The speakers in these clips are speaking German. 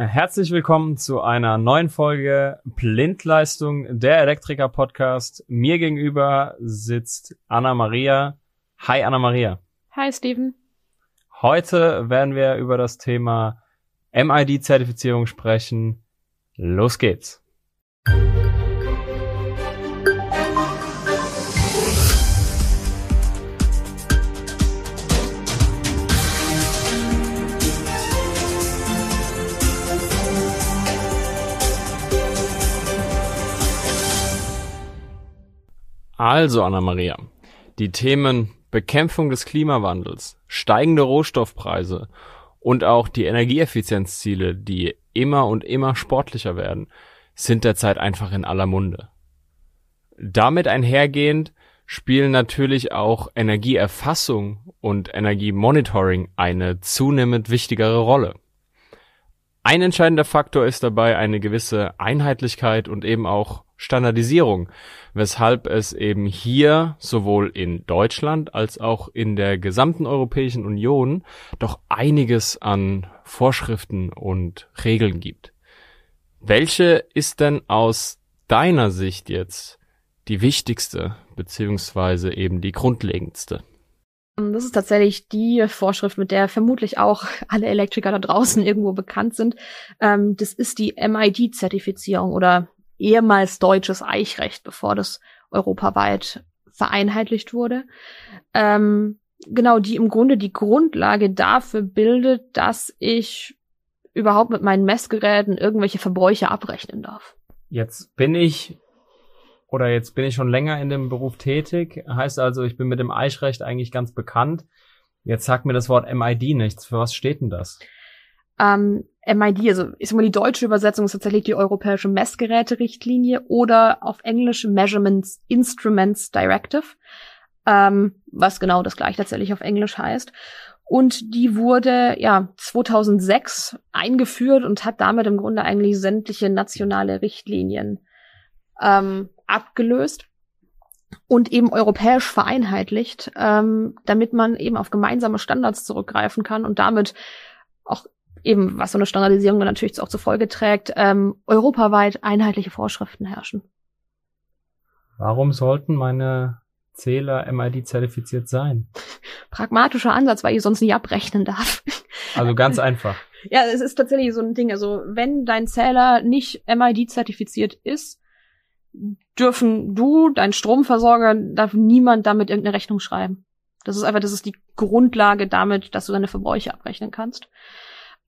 Herzlich willkommen zu einer neuen Folge Blindleistung der Elektriker Podcast. Mir gegenüber sitzt Anna Maria. Hi Anna Maria. Hi Steven. Heute werden wir über das Thema MID-Zertifizierung sprechen. Los geht's. Also, Anna-Maria, die Themen Bekämpfung des Klimawandels, steigende Rohstoffpreise und auch die Energieeffizienzziele, die immer und immer sportlicher werden, sind derzeit einfach in aller Munde. Damit einhergehend spielen natürlich auch Energieerfassung und Energiemonitoring eine zunehmend wichtigere Rolle. Ein entscheidender Faktor ist dabei eine gewisse Einheitlichkeit und eben auch Standardisierung, weshalb es eben hier sowohl in Deutschland als auch in der gesamten Europäischen Union doch einiges an Vorschriften und Regeln gibt. Welche ist denn aus deiner Sicht jetzt die wichtigste beziehungsweise eben die grundlegendste? Das ist tatsächlich die Vorschrift, mit der vermutlich auch alle Elektriker da draußen irgendwo bekannt sind. Ähm, das ist die MID-Zertifizierung oder ehemals deutsches Eichrecht, bevor das europaweit vereinheitlicht wurde. Ähm, genau, die im Grunde die Grundlage dafür bildet, dass ich überhaupt mit meinen Messgeräten irgendwelche Verbräuche abrechnen darf. Jetzt bin ich oder jetzt bin ich schon länger in dem Beruf tätig, heißt also, ich bin mit dem Eichrecht eigentlich ganz bekannt. Jetzt sagt mir das Wort MID nichts. Für was steht denn das? Ähm, MID, also ist immer die deutsche Übersetzung ist tatsächlich die europäische Messgeräte-Richtlinie oder auf Englisch Measurements Instruments Directive, ähm, was genau das gleich tatsächlich auf Englisch heißt. Und die wurde ja 2006 eingeführt und hat damit im Grunde eigentlich sämtliche nationale Richtlinien ähm, abgelöst und eben europäisch vereinheitlicht, ähm, damit man eben auf gemeinsame Standards zurückgreifen kann und damit auch eben, was so eine Standardisierung natürlich auch zur Folge trägt, ähm, europaweit einheitliche Vorschriften herrschen. Warum sollten meine Zähler MID-zertifiziert sein? Pragmatischer Ansatz, weil ich sonst nicht abrechnen darf. Also ganz einfach. ja, es ist tatsächlich so ein Ding. Also wenn dein Zähler nicht MID-zertifiziert ist, dürfen du, dein Stromversorger, darf niemand damit irgendeine Rechnung schreiben. Das ist einfach, das ist die Grundlage damit, dass du deine Verbräuche abrechnen kannst.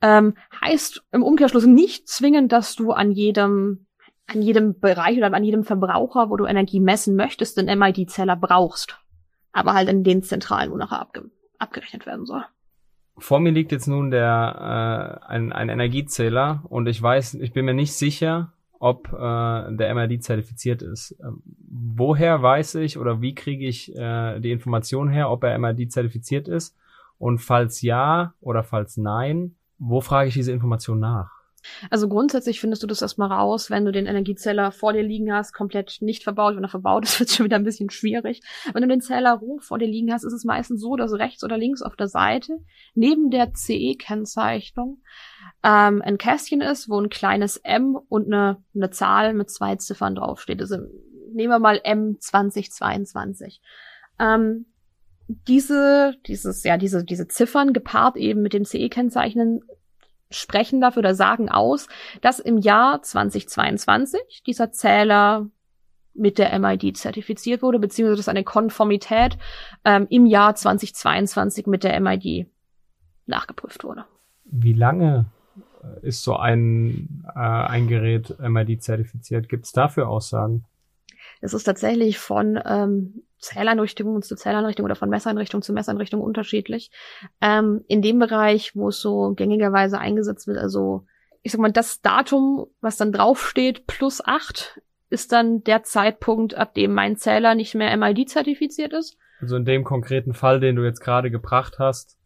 Ähm, heißt im Umkehrschluss nicht zwingend, dass du an jedem an jedem Bereich oder an jedem Verbraucher, wo du Energie messen möchtest, den MID-Zeller brauchst. Aber halt in den Zentralen, wo nachher abge abgerechnet werden soll. Vor mir liegt jetzt nun der äh, ein, ein Energiezähler und ich weiß, ich bin mir nicht sicher, ob äh, der MID zertifiziert ist. Ähm, woher weiß ich oder wie kriege ich äh, die Information her, ob er MID zertifiziert ist? Und falls ja oder falls nein, wo frage ich diese Information nach? Also grundsätzlich findest du das erstmal raus, wenn du den Energiezähler vor dir liegen hast, komplett nicht verbaut. Wenn er verbaut ist, wird es schon wieder ein bisschen schwierig. Wenn du den Zähler rot vor dir liegen hast, ist es meistens so, dass rechts oder links auf der Seite neben der CE-Kennzeichnung ähm, ein Kästchen ist, wo ein kleines M und eine, eine Zahl mit zwei Ziffern draufsteht. Also nehmen wir mal M 2022. Ähm, diese, dieses, ja, diese, diese Ziffern gepaart eben mit dem CE-Kennzeichnen sprechen dafür oder sagen aus, dass im Jahr 2022 dieser Zähler mit der MID zertifiziert wurde, beziehungsweise dass eine Konformität ähm, im Jahr 2022 mit der MID nachgeprüft wurde. Wie lange ist so ein, äh, ein Gerät MID zertifiziert? Gibt es dafür Aussagen? Es ist tatsächlich von ähm, Zähleinrichtung zu Zähleinrichtung oder von Messeinrichtung zu Messeinrichtung unterschiedlich. Ähm, in dem Bereich, wo es so gängigerweise eingesetzt wird, also ich sag mal, das Datum, was dann draufsteht, plus acht, ist dann der Zeitpunkt, ab dem mein Zähler nicht mehr MID-zertifiziert ist. Also in dem konkreten Fall, den du jetzt gerade gebracht hast,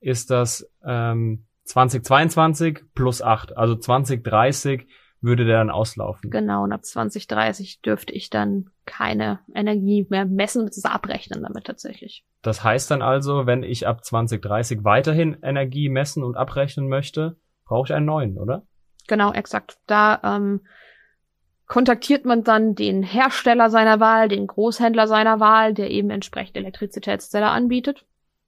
ist das ähm, 2022 plus acht, also 2030 würde der dann auslaufen. Genau, und ab 2030 dürfte ich dann keine Energie mehr messen, bzw. abrechnen damit tatsächlich. Das heißt dann also, wenn ich ab 2030 weiterhin Energie messen und abrechnen möchte, brauche ich einen neuen, oder? Genau, exakt. Da ähm, kontaktiert man dann den Hersteller seiner Wahl, den Großhändler seiner Wahl, der eben entsprechend Elektrizitätszelle anbietet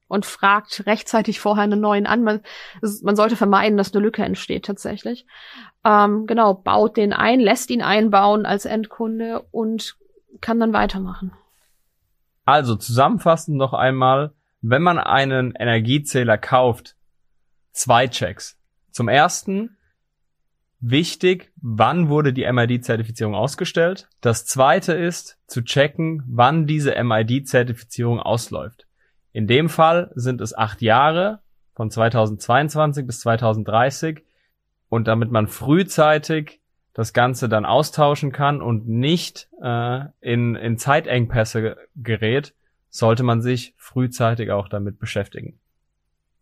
und fragt rechtzeitig vorher einen neuen an. Man, man sollte vermeiden, dass eine Lücke entsteht tatsächlich. Ähm, genau, baut den ein, lässt ihn einbauen als Endkunde und kann dann weitermachen. Also zusammenfassend noch einmal, wenn man einen Energiezähler kauft, zwei Checks. Zum ersten, wichtig, wann wurde die MID-Zertifizierung ausgestellt. Das zweite ist, zu checken, wann diese MID-Zertifizierung ausläuft. In dem Fall sind es acht Jahre von 2022 bis 2030 und damit man frühzeitig das Ganze dann austauschen kann und nicht äh, in, in Zeitengpässe gerät, sollte man sich frühzeitig auch damit beschäftigen.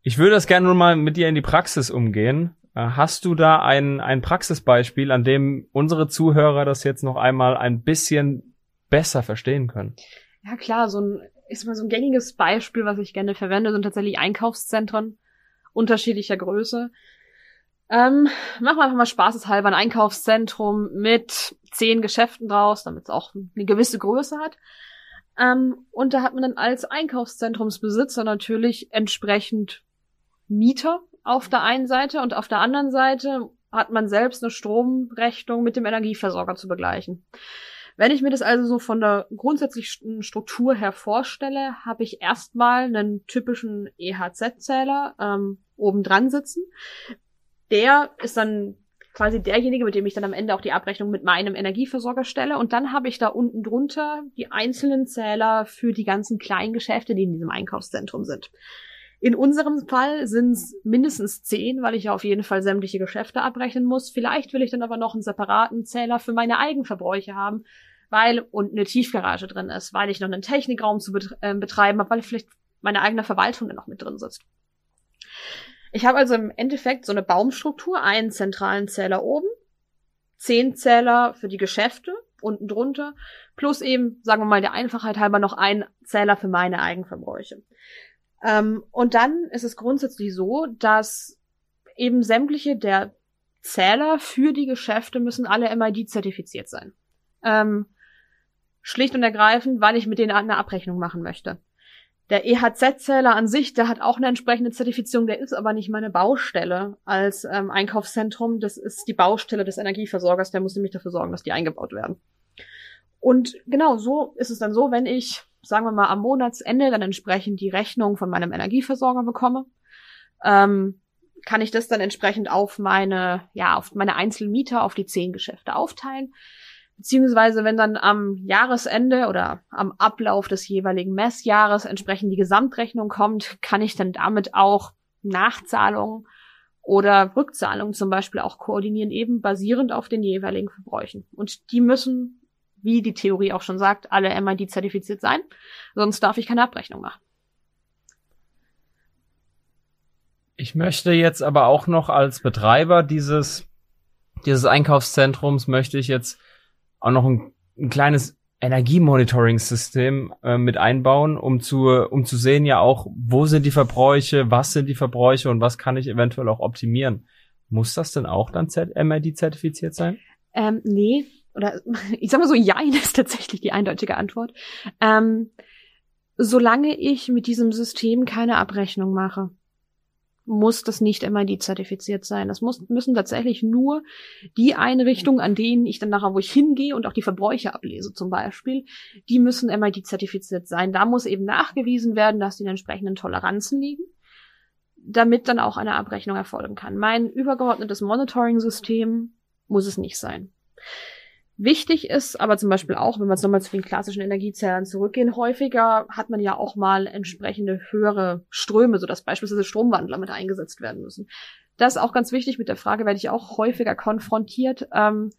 Ich würde das gerne nun mal mit dir in die Praxis umgehen. Äh, hast du da ein, ein Praxisbeispiel, an dem unsere Zuhörer das jetzt noch einmal ein bisschen besser verstehen können? Ja klar, so ein ist mal so ein gängiges Beispiel, was ich gerne verwende, sind tatsächlich Einkaufszentren unterschiedlicher Größe. Ähm, machen wir einfach mal spaßeshalber ein Einkaufszentrum mit zehn Geschäften draus, damit es auch eine gewisse Größe hat. Ähm, und da hat man dann als Einkaufszentrumsbesitzer natürlich entsprechend Mieter auf der einen Seite und auf der anderen Seite hat man selbst eine Stromrechnung mit dem Energieversorger zu begleichen. Wenn ich mir das also so von der grundsätzlichen Struktur her vorstelle, habe ich erstmal einen typischen EHZ-Zähler ähm, oben dran sitzen. Der ist dann quasi derjenige, mit dem ich dann am Ende auch die Abrechnung mit meinem Energieversorger stelle. Und dann habe ich da unten drunter die einzelnen Zähler für die ganzen kleinen Geschäfte, die in diesem Einkaufszentrum sind. In unserem Fall sind es mindestens zehn, weil ich ja auf jeden Fall sämtliche Geschäfte abrechnen muss. Vielleicht will ich dann aber noch einen separaten Zähler für meine Eigenverbräuche haben, weil und eine Tiefgarage drin ist, weil ich noch einen Technikraum zu äh, betreiben habe, weil vielleicht meine eigene Verwaltung dann noch mit drin sitzt. Ich habe also im Endeffekt so eine Baumstruktur, einen zentralen Zähler oben, zehn Zähler für die Geschäfte unten drunter, plus eben, sagen wir mal, der Einfachheit halber noch ein Zähler für meine Eigenverbräuche. Ähm, und dann ist es grundsätzlich so, dass eben sämtliche der Zähler für die Geschäfte müssen alle MID zertifiziert sein. Ähm, schlicht und ergreifend, weil ich mit denen eine Abrechnung machen möchte. Der EHZ-Zähler an sich, der hat auch eine entsprechende Zertifizierung, der ist aber nicht meine Baustelle als ähm, Einkaufszentrum. Das ist die Baustelle des Energieversorgers, der muss nämlich dafür sorgen, dass die eingebaut werden. Und genau so ist es dann so, wenn ich sagen wir mal, am Monatsende dann entsprechend die Rechnung von meinem Energieversorger bekomme, ähm, kann ich das dann entsprechend auf meine, ja, auf meine Einzelmieter, auf die zehn Geschäfte aufteilen. Beziehungsweise, wenn dann am Jahresende oder am Ablauf des jeweiligen Messjahres entsprechend die Gesamtrechnung kommt, kann ich dann damit auch Nachzahlungen oder Rückzahlungen zum Beispiel auch koordinieren, eben basierend auf den jeweiligen Verbräuchen. Und die müssen wie die Theorie auch schon sagt, alle MID zertifiziert sein. Sonst darf ich keine Abrechnung machen. Ich möchte jetzt aber auch noch als Betreiber dieses, dieses Einkaufszentrums möchte ich jetzt auch noch ein, ein kleines Energiemonitoring-System äh, mit einbauen, um zu, um zu sehen ja auch, wo sind die Verbräuche, was sind die Verbräuche und was kann ich eventuell auch optimieren. Muss das denn auch dann MID zertifiziert sein? Ähm, nee, oder ich sag mal so, Jein ist tatsächlich die eindeutige Antwort. Ähm, solange ich mit diesem System keine Abrechnung mache, muss das nicht MID zertifiziert sein. Das muss, müssen tatsächlich nur die Einrichtungen, an denen ich dann nachher, wo ich hingehe und auch die Verbräuche ablese zum Beispiel, die müssen MID zertifiziert sein. Da muss eben nachgewiesen werden, dass die entsprechenden Toleranzen liegen, damit dann auch eine Abrechnung erfolgen kann. Mein übergeordnetes Monitoring-System muss es nicht sein. Wichtig ist aber zum Beispiel auch, wenn wir jetzt nochmal zu den klassischen Energiezählern zurückgehen, häufiger hat man ja auch mal entsprechende höhere Ströme, sodass beispielsweise Stromwandler mit eingesetzt werden müssen. Das ist auch ganz wichtig. Mit der Frage werde ich auch häufiger konfrontiert. Ähm,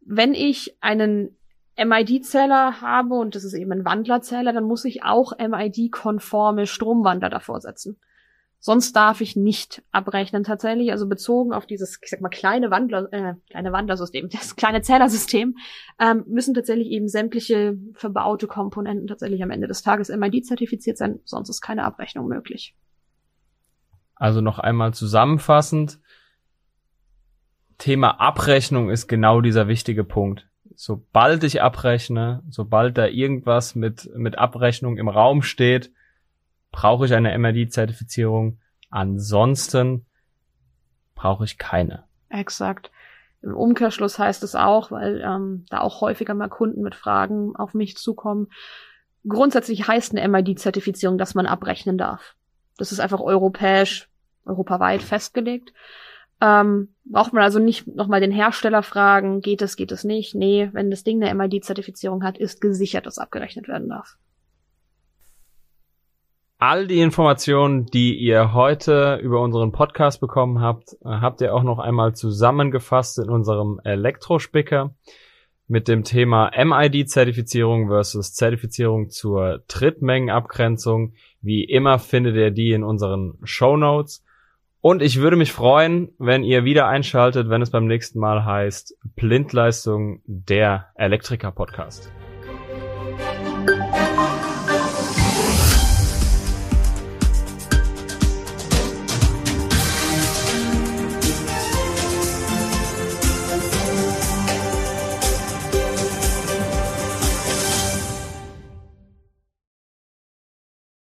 wenn ich einen MID-Zähler habe und das ist eben ein Wandlerzähler, dann muss ich auch MID-konforme Stromwandler davor setzen. Sonst darf ich nicht abrechnen tatsächlich. Also bezogen auf dieses, ich sag mal, kleine Wandler, äh, kleine Wandlersystem, das kleine Zählersystem, ähm, müssen tatsächlich eben sämtliche verbaute Komponenten tatsächlich am Ende des Tages MID-zertifiziert sein, sonst ist keine Abrechnung möglich. Also noch einmal zusammenfassend. Thema Abrechnung ist genau dieser wichtige Punkt. Sobald ich abrechne, sobald da irgendwas mit, mit Abrechnung im Raum steht, brauche ich eine MRD-Zertifizierung. Ansonsten brauche ich keine. Exakt. Im Umkehrschluss heißt es auch, weil ähm, da auch häufiger mal Kunden mit Fragen auf mich zukommen. Grundsätzlich heißt eine MID-Zertifizierung, dass man abrechnen darf. Das ist einfach europäisch, europaweit festgelegt. Ähm, braucht man also nicht nochmal den Hersteller fragen, geht es, geht es nicht. Nee, wenn das Ding eine MID-Zertifizierung hat, ist gesichert, dass abgerechnet werden darf. All die Informationen, die ihr heute über unseren Podcast bekommen habt, äh, habt ihr auch noch einmal zusammengefasst in unserem Elektrospicker mit dem Thema MID-Zertifizierung versus Zertifizierung zur Trittmengenabgrenzung. Wie immer findet ihr die in unseren Show Notes. Und ich würde mich freuen, wenn ihr wieder einschaltet, wenn es beim nächsten Mal heißt Blindleistung der Elektriker Podcast.